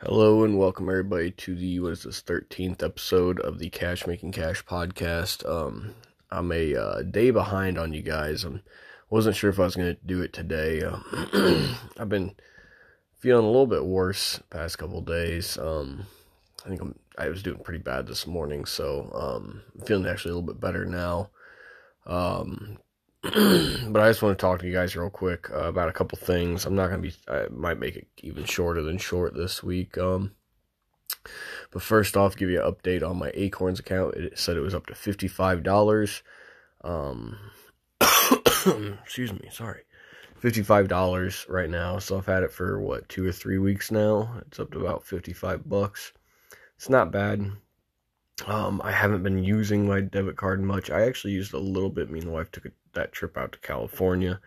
Hello and welcome everybody to the what is this 13th episode of the Cash Making Cash podcast. Um, I'm a uh, day behind on you guys. I wasn't sure if I was going to do it today. Uh, I've been feeling a little bit worse past couple days. Um, I think I'm, I was doing pretty bad this morning, so um, I'm feeling actually a little bit better now. But I just want to talk to you guys real quick uh, about a couple things. I'm not gonna be. I might make it even shorter than short this week. Um, but first off, give you an update on my Acorns account. It said it was up to fifty five dollars. Um, excuse me, sorry, fifty five dollars right now. So I've had it for what two or three weeks now. It's up to about fifty five bucks. It's not bad. Um, I haven't been using my debit card much. I actually used a little bit. Me and the wife took a, that trip out to California,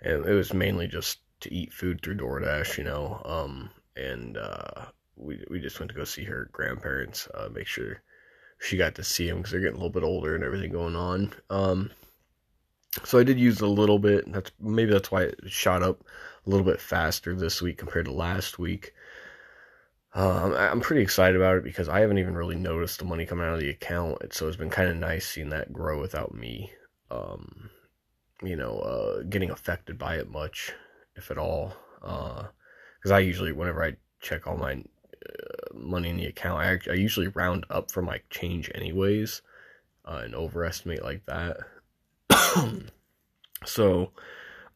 and it was mainly just to eat food through DoorDash, you know. Um, and uh, we we just went to go see her grandparents, uh, make sure she got to see them because they're getting a little bit older and everything going on. Um, so I did use a little bit. That's maybe that's why it shot up a little bit faster this week compared to last week. Um, I'm pretty excited about it because I haven't even really noticed the money coming out of the account. So it's been kind of nice seeing that grow without me, um, you know, uh, getting affected by it much, if at all. Because uh, I usually, whenever I check all my uh, money in the account, I, I usually round up from like change anyways uh, and overestimate like that. so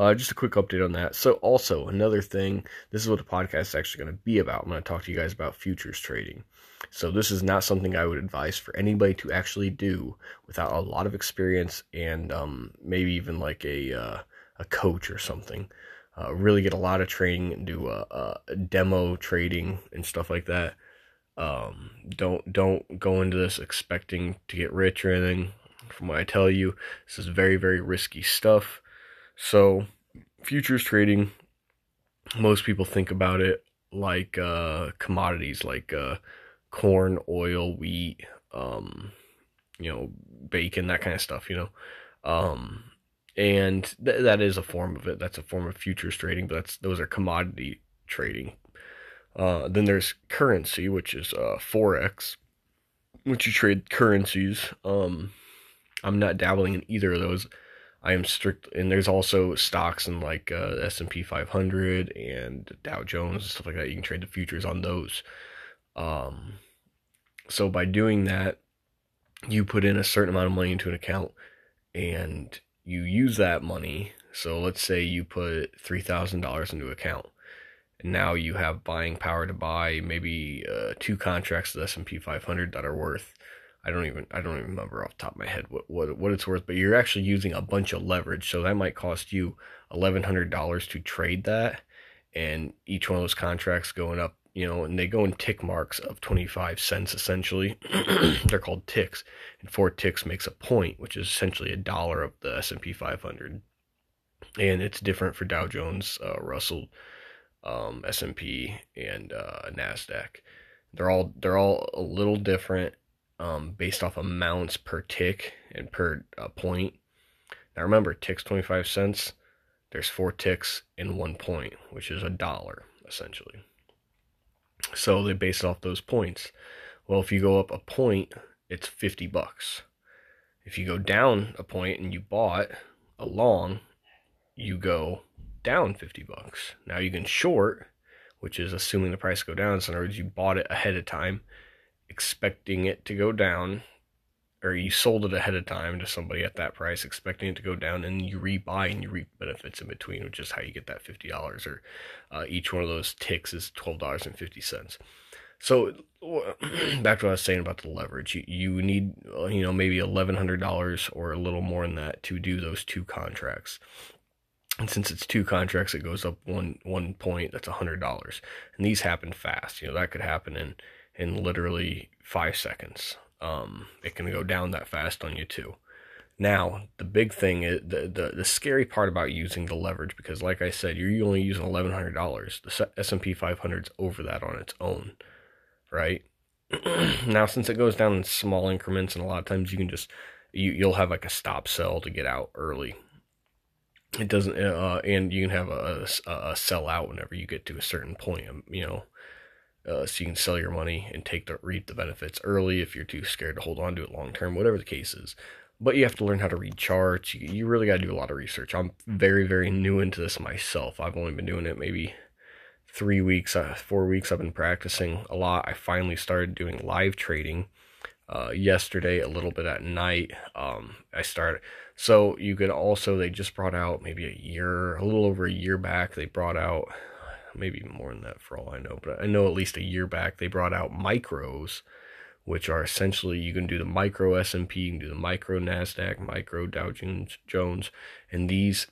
uh, just a quick update on that. So, also another thing, this is what the podcast is actually going to be about. I'm going to talk to you guys about futures trading. So, this is not something I would advise for anybody to actually do without a lot of experience and um, maybe even like a uh, a coach or something. Uh, really get a lot of training and do a, demo trading and stuff like that. Um, don't don't go into this expecting to get rich or anything. From what I tell you, this is very very risky stuff. So, futures trading, most people think about it like uh, commodities like uh, corn, oil, wheat, um, you know, bacon, that kind of stuff, you know. Um, and th- that is a form of it. That's a form of futures trading, but that's those are commodity trading. Uh, then there's currency, which is uh, forex, which you trade currencies. Um, I'm not dabbling in either of those. I am strict, and there's also stocks in like uh, S and P 500 and Dow Jones and stuff like that. You can trade the futures on those. Um, so by doing that, you put in a certain amount of money into an account, and you use that money. So let's say you put three thousand dollars into account, and now you have buying power to buy maybe uh, two contracts of S and P 500 that are worth I don't even I don't even remember off the top of my head what, what what it's worth, but you're actually using a bunch of leverage, so that might cost you eleven hundred dollars to trade that, and each one of those contracts going up, you know, and they go in tick marks of twenty five cents essentially. They're called ticks, and four ticks makes a point, which is essentially a dollar of the S and P five hundred, and it's different for Dow Jones, uh, Russell, um, S and P, and uh, Nasdaq. They're all they're all a little different um, based off amounts per tick and per uh, point. Now remember, ticks 25 cents. There's four ticks in one point, which is a dollar, essentially. So they base it off those points. Well, if you go up a point, it's 50 bucks. If you go down a point and you bought a long, you go down 50 bucks. Now you can short, which is assuming the price go down. So in other words, you bought it ahead of time expecting it to go down, or you sold it ahead of time to somebody at that price, expecting it to go down, and you rebuy and you reap benefits in between, which is how you get that fifty dollars. Or uh, each one of those ticks is twelve dollars and fifty cents. So back to what I was saying about the leverage, you, you need uh, you know maybe eleven hundred dollars or a little more than that to do those two contracts. And since it's two contracts, it goes up one one point. That's a hundred dollars, and these happen fast. You know that could happen in in literally five seconds. Um, it can go down that fast on you too. Now, the big thing is the, the, the scary part about using the leverage, because like I said, you're only using $1,100. The S&P 500 is over that on its own, right? now, since it goes down in small increments, and a lot of times you can just, you, you'll have like a stop sell to get out early. It doesn't, uh, and you can have a, a, a sell out whenever you get to a certain point, um, you know, uh, so you can sell your money and take the reap the benefits early if you're too scared to hold on to it long term, whatever the case is. But you have to learn how to read charts. You, you really got to do a lot of research. I'm very, very new into this myself. I've only been doing it maybe three weeks, uh, four weeks. I've been practicing a lot. I finally started doing live trading uh, yesterday, a little bit at night. Um, I started. So you could also, they just brought out maybe a year, a little over a year back, they brought out maybe more than that for all I know, but I know at least a year back they brought out micros, which are essentially you can do the micro S&P, you can do the micro Nasdaq, micro Dow Jones, Jones, and these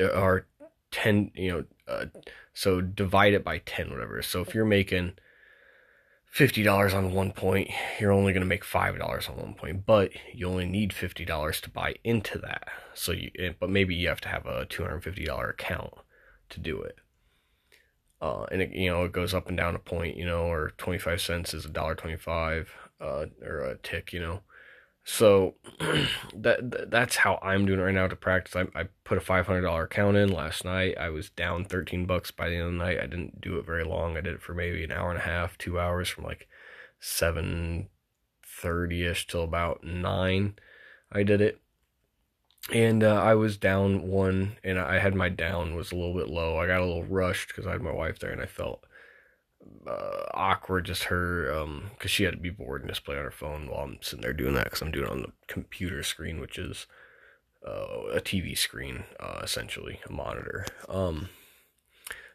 are 10, you know, uh, so divide it by 10 whatever. So if you're making $50 on one point, you're only going to make $5 on one point, but you only need $50 to buy into that. So you but maybe you have to have a $250 account to do it uh, and it, you know it goes up and down a point, you know, or twenty five cents is a dollar twenty five, uh, or a tick, you know. So that that's how I'm doing right now to practice. I, I put a five hundred dollar account in last night. I was down thirteen bucks by the end of the night. I didn't do it very long. I did it for maybe an hour and a half, two hours, from like seven thirty ish till about nine. I did it, and uh, I was down one, and I had my down was a little bit low. I got a little rushed because I had my wife there, and I felt uh, awkward just her um because she had to be bored and just play on her phone while I'm sitting there doing that because I'm doing it on the computer screen, which is uh, a TV screen, uh, essentially a monitor. Um,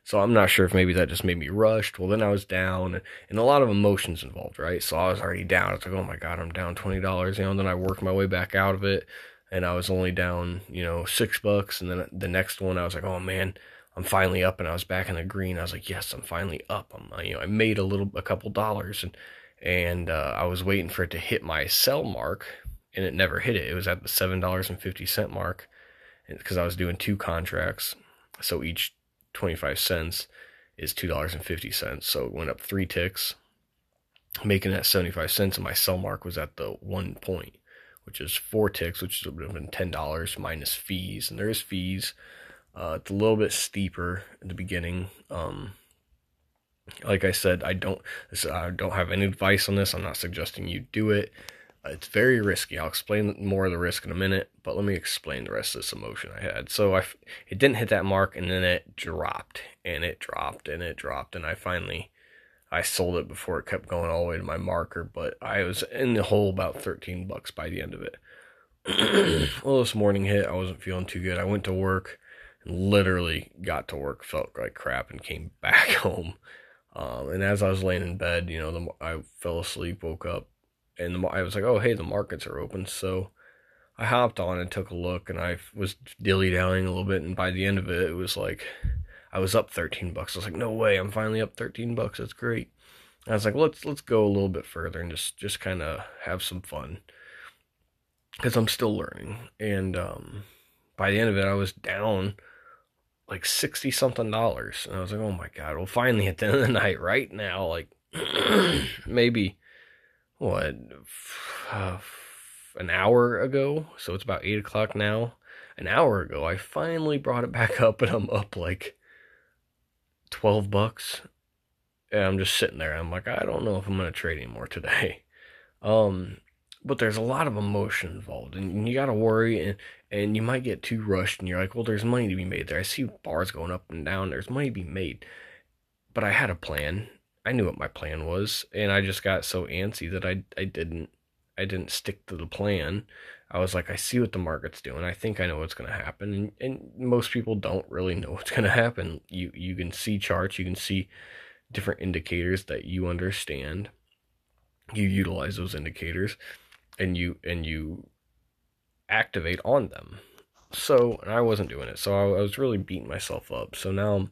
so I'm not sure if maybe that just made me rushed. Well, then I was down, and, a lot of emotions involved, right? So I was already down. It's like, oh my god, I'm down twenty dollars, you know. And then I worked my way back out of it and I was only down, you know, six bucks. And then the next one, I was like, oh man, I'm finally up, and I was back in the green. I was like, yes, I'm finally up. I'm, uh, you know, I made a little, a couple dollars, and and uh, I was waiting for it to hit my sell mark, and it never hit it. It was at the seven dollars and fifty cent mark, because I was doing two contracts, so each twenty five cents is two dollars and fifty cents. So it went up three ticks, making that seventy five cents, and my sell mark was at the one point which is four ticks, which would have been ten dollars minus fees, and there is fees. Uh, it's a little bit steeper in the beginning. Um, like I said, I don't I don't have any advice on this. I'm not suggesting you do it. Uh, it's very risky. I'll explain more of the risk in a minute, but let me explain the rest of this emotion I had. So I it didn't hit that mark, and then it dropped, and it dropped, and it dropped, and I finally I sold it before it kept going all the way to my marker, but I was in the hole about 13 bucks by the end of it. well, this morning hit, I wasn't feeling too good. I went to work and literally got to work, felt like crap, and came back home. Um, and as I was laying in bed, you know, the, I fell asleep, woke up, and the, I was like, oh, hey, the markets are open. So I hopped on and took a look, and I was dilly dallying a little bit. And by the end of it, it was like I was up 13 bucks. I was like, no way, I'm finally up 13 bucks. That's great. I was like, let's let's go a little bit further and just just kind of have some fun because I'm still learning. And um, by the end of it, I was down like sixty something dollars, and I was like, oh my god, well, finally at the end of the night, right now, like maybe what uh, an hour ago, so it's about eight o'clock now. An hour ago, I finally brought it back up, and I'm up like 12 bucks. And I'm just sitting there. I'm like, I don't know if I'm going to trade anymore today. Um, but there's a lot of emotion involved and you got to worry and, and you might get too rushed and you're like, well, there's money to be made there. I see bars going up and down. There's money to be made. But I had a plan. I knew what my plan was. And I just got so antsy that I, I didn't, I didn't stick to the plan. I was like, I see what the market's doing. I think I know what's going to happen. And, and most people don't really know what's going to happen. You you can see charts, you can see different indicators that you understand. You utilize those indicators, and you and you activate on them. So, and I wasn't doing it. So I, I was really beating myself up. So now I'm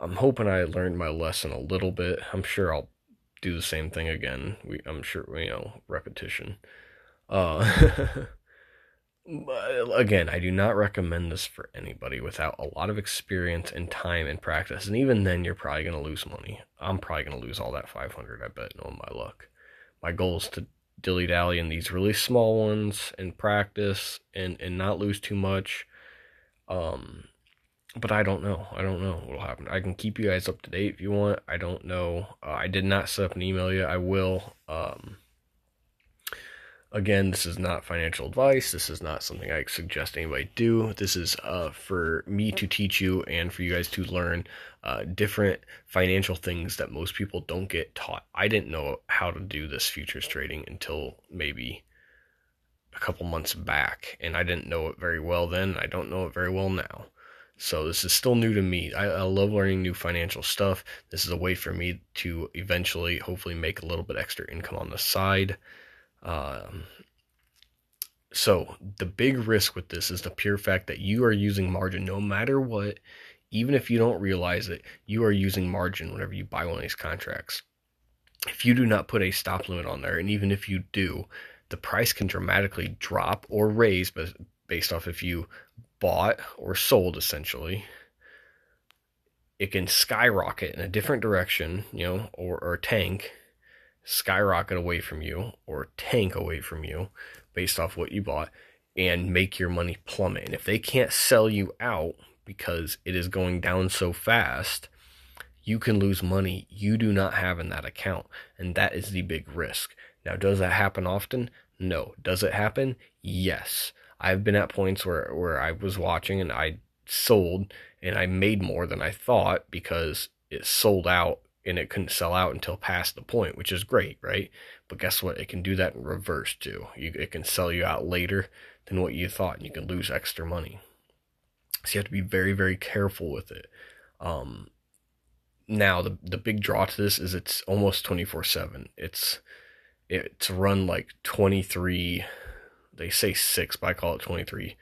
I'm hoping I learned my lesson a little bit. I'm sure I'll do the same thing again. We I'm sure you know repetition. Uh, again, I do not recommend this for anybody without a lot of experience and time and practice. And even then, you're probably going to lose money. I'm probably going to lose all that 500, I bet, knowing my luck. My goal is to dilly dally in these really small ones and practice and, and not lose too much. Um, but I don't know. I don't know what'll happen. I can keep you guys up to date if you want. I don't know. Uh, I did not set up an email yet. I will. Um, again, this is not financial advice. This is not something I suggest anybody do. This is uh, for me to teach you and for you guys to learn uh, different financial things that most people don't get taught. I didn't know how to do this futures trading until maybe a couple months back, and I didn't know it very well then. I don't know it very well now. So this is still new to me. I, I, love learning new financial stuff. This is a way for me to eventually, hopefully, make a little bit extra income on the side. Um, so the big risk with this is the pure fact that you are using margin no matter what, even if you don't realize it, you are using margin whenever you buy one of these contracts. If you do not put a stop limit on there, and even if you do, the price can dramatically drop or raise based off if you bought or sold essentially. It can skyrocket in a different direction you know or, or tank skyrocket away from you or tank away from you based off what you bought and make your money plummet. And if they can't sell you out because it is going down so fast you can lose money you do not have in that account. And that is the big risk. Now does that happen often? No. Does it happen? Yes. I've been at points where, where I was watching and I sold and I made more than I thought because it sold out and it couldn't sell out until past the point, which is great, right? But guess what? It can do that in reverse too. You, it can sell you out later than what you thought and you can lose extra money. So you have to be very, very careful with it. Um, now the the big draw to this is it's almost 24 7 it's it's run like 23 they say six, but I call it 23,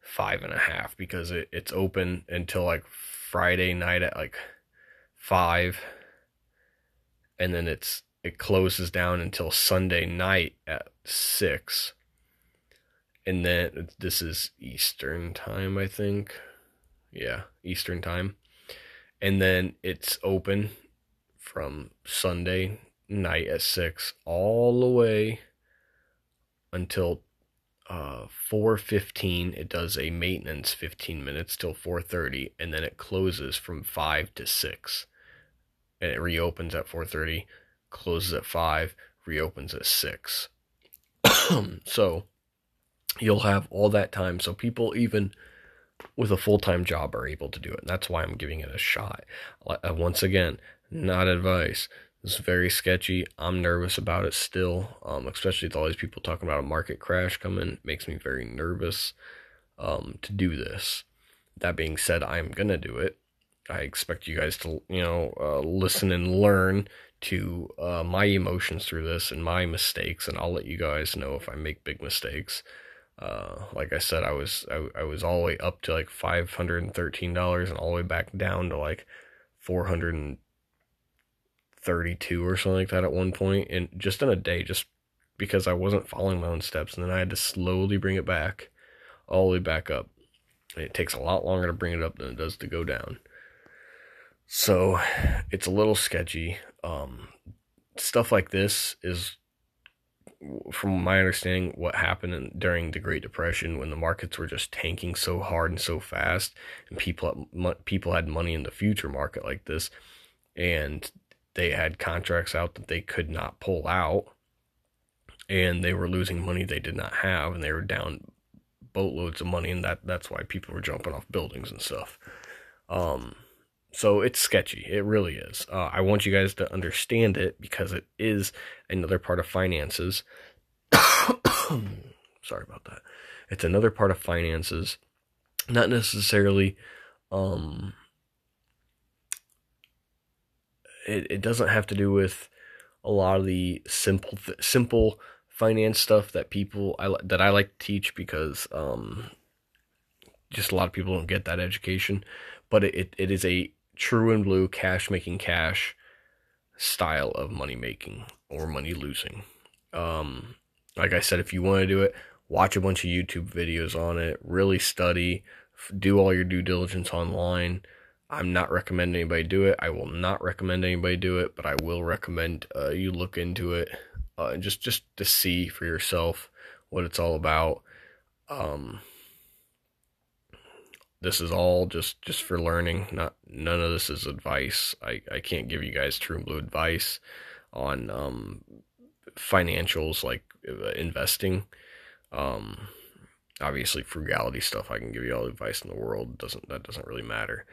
five and a half because it, it's open until like Friday night at like five. And then it's, it closes down until Sunday night at six. And then this is Eastern time, I think. Yeah, Eastern time. And then it's open from Sunday night at six all the way until uh, 4.15 it does a maintenance 15 minutes till 4.30 and then it closes from 5 to 6 and it reopens at 4.30 closes at 5 reopens at 6 so you'll have all that time so people even with a full-time job are able to do it and that's why i'm giving it a shot uh, once again not advice it's very sketchy. I'm nervous about it still, um, especially with all these people talking about a market crash coming. It makes me very nervous um, to do this. That being said, I'm gonna do it. I expect you guys to, you know, uh, listen and learn to uh, my emotions through this and my mistakes, and I'll let you guys know if I make big mistakes. Uh, like I said, I was I, I was all the way up to like five hundred and thirteen dollars, and all the way back down to like four hundred and 32 or something like that at one point, and just in a day, just because I wasn't following my own steps, and then I had to slowly bring it back, all the way back up. And it takes a lot longer to bring it up than it does to go down. So it's a little sketchy. Um, stuff like this is, from my understanding, what happened in, during the Great Depression when the markets were just tanking so hard and so fast, and people people had money in the future market like this, and they had contracts out that they could not pull out and they were losing money they did not have and they were down boatloads of money and that that's why people were jumping off buildings and stuff um so it's sketchy. It really is. Uh, i want you guys to understand it because it is another part of finances. Sorry about that. It's another part of finances not necessarily um it, it doesn't have to do with a lot of the simple th- simple finance stuff that people I that I like to teach because um, just a lot of people don't get that education. But it, it, it is a true and blue cash making cash style of money making or money losing. Um, like I said, if you want to do it, watch a bunch of YouTube videos on it, really study, do all your due diligence online. I'm not recommending anybody do it. I will not recommend anybody do it, but I will recommend uh, you look into it uh, just just to see for yourself what it's all about. Um, this is all just just for learning. Not none of this is advice. I I can't give you guys true blue advice on um financials like uh, investing. Um, obviously frugality stuff. I can give you all the advice in the world. Doesn't that doesn't really matter.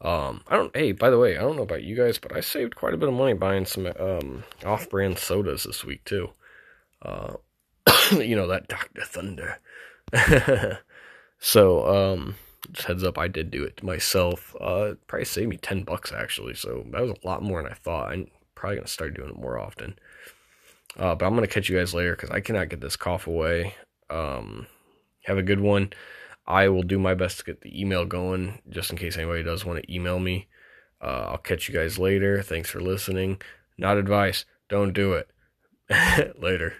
Um, I don't. Hey, by the way, I don't know about you guys, but I saved quite a bit of money buying some um, off-brand sodas this week too. Uh, you know that Doctor Thunder. so, um, just heads up, I did do it myself. Uh, probably saved me ten bucks actually. So that was a lot more than I thought. I'm probably gonna start doing it more often. Uh, but I'm gonna catch you guys later because I cannot get this cough away. Um, have a good one. I will do my best to get the email going just in case anybody does want to email me. Uh, I'll catch you guys later. Thanks for listening. Not advice. Don't do it. later.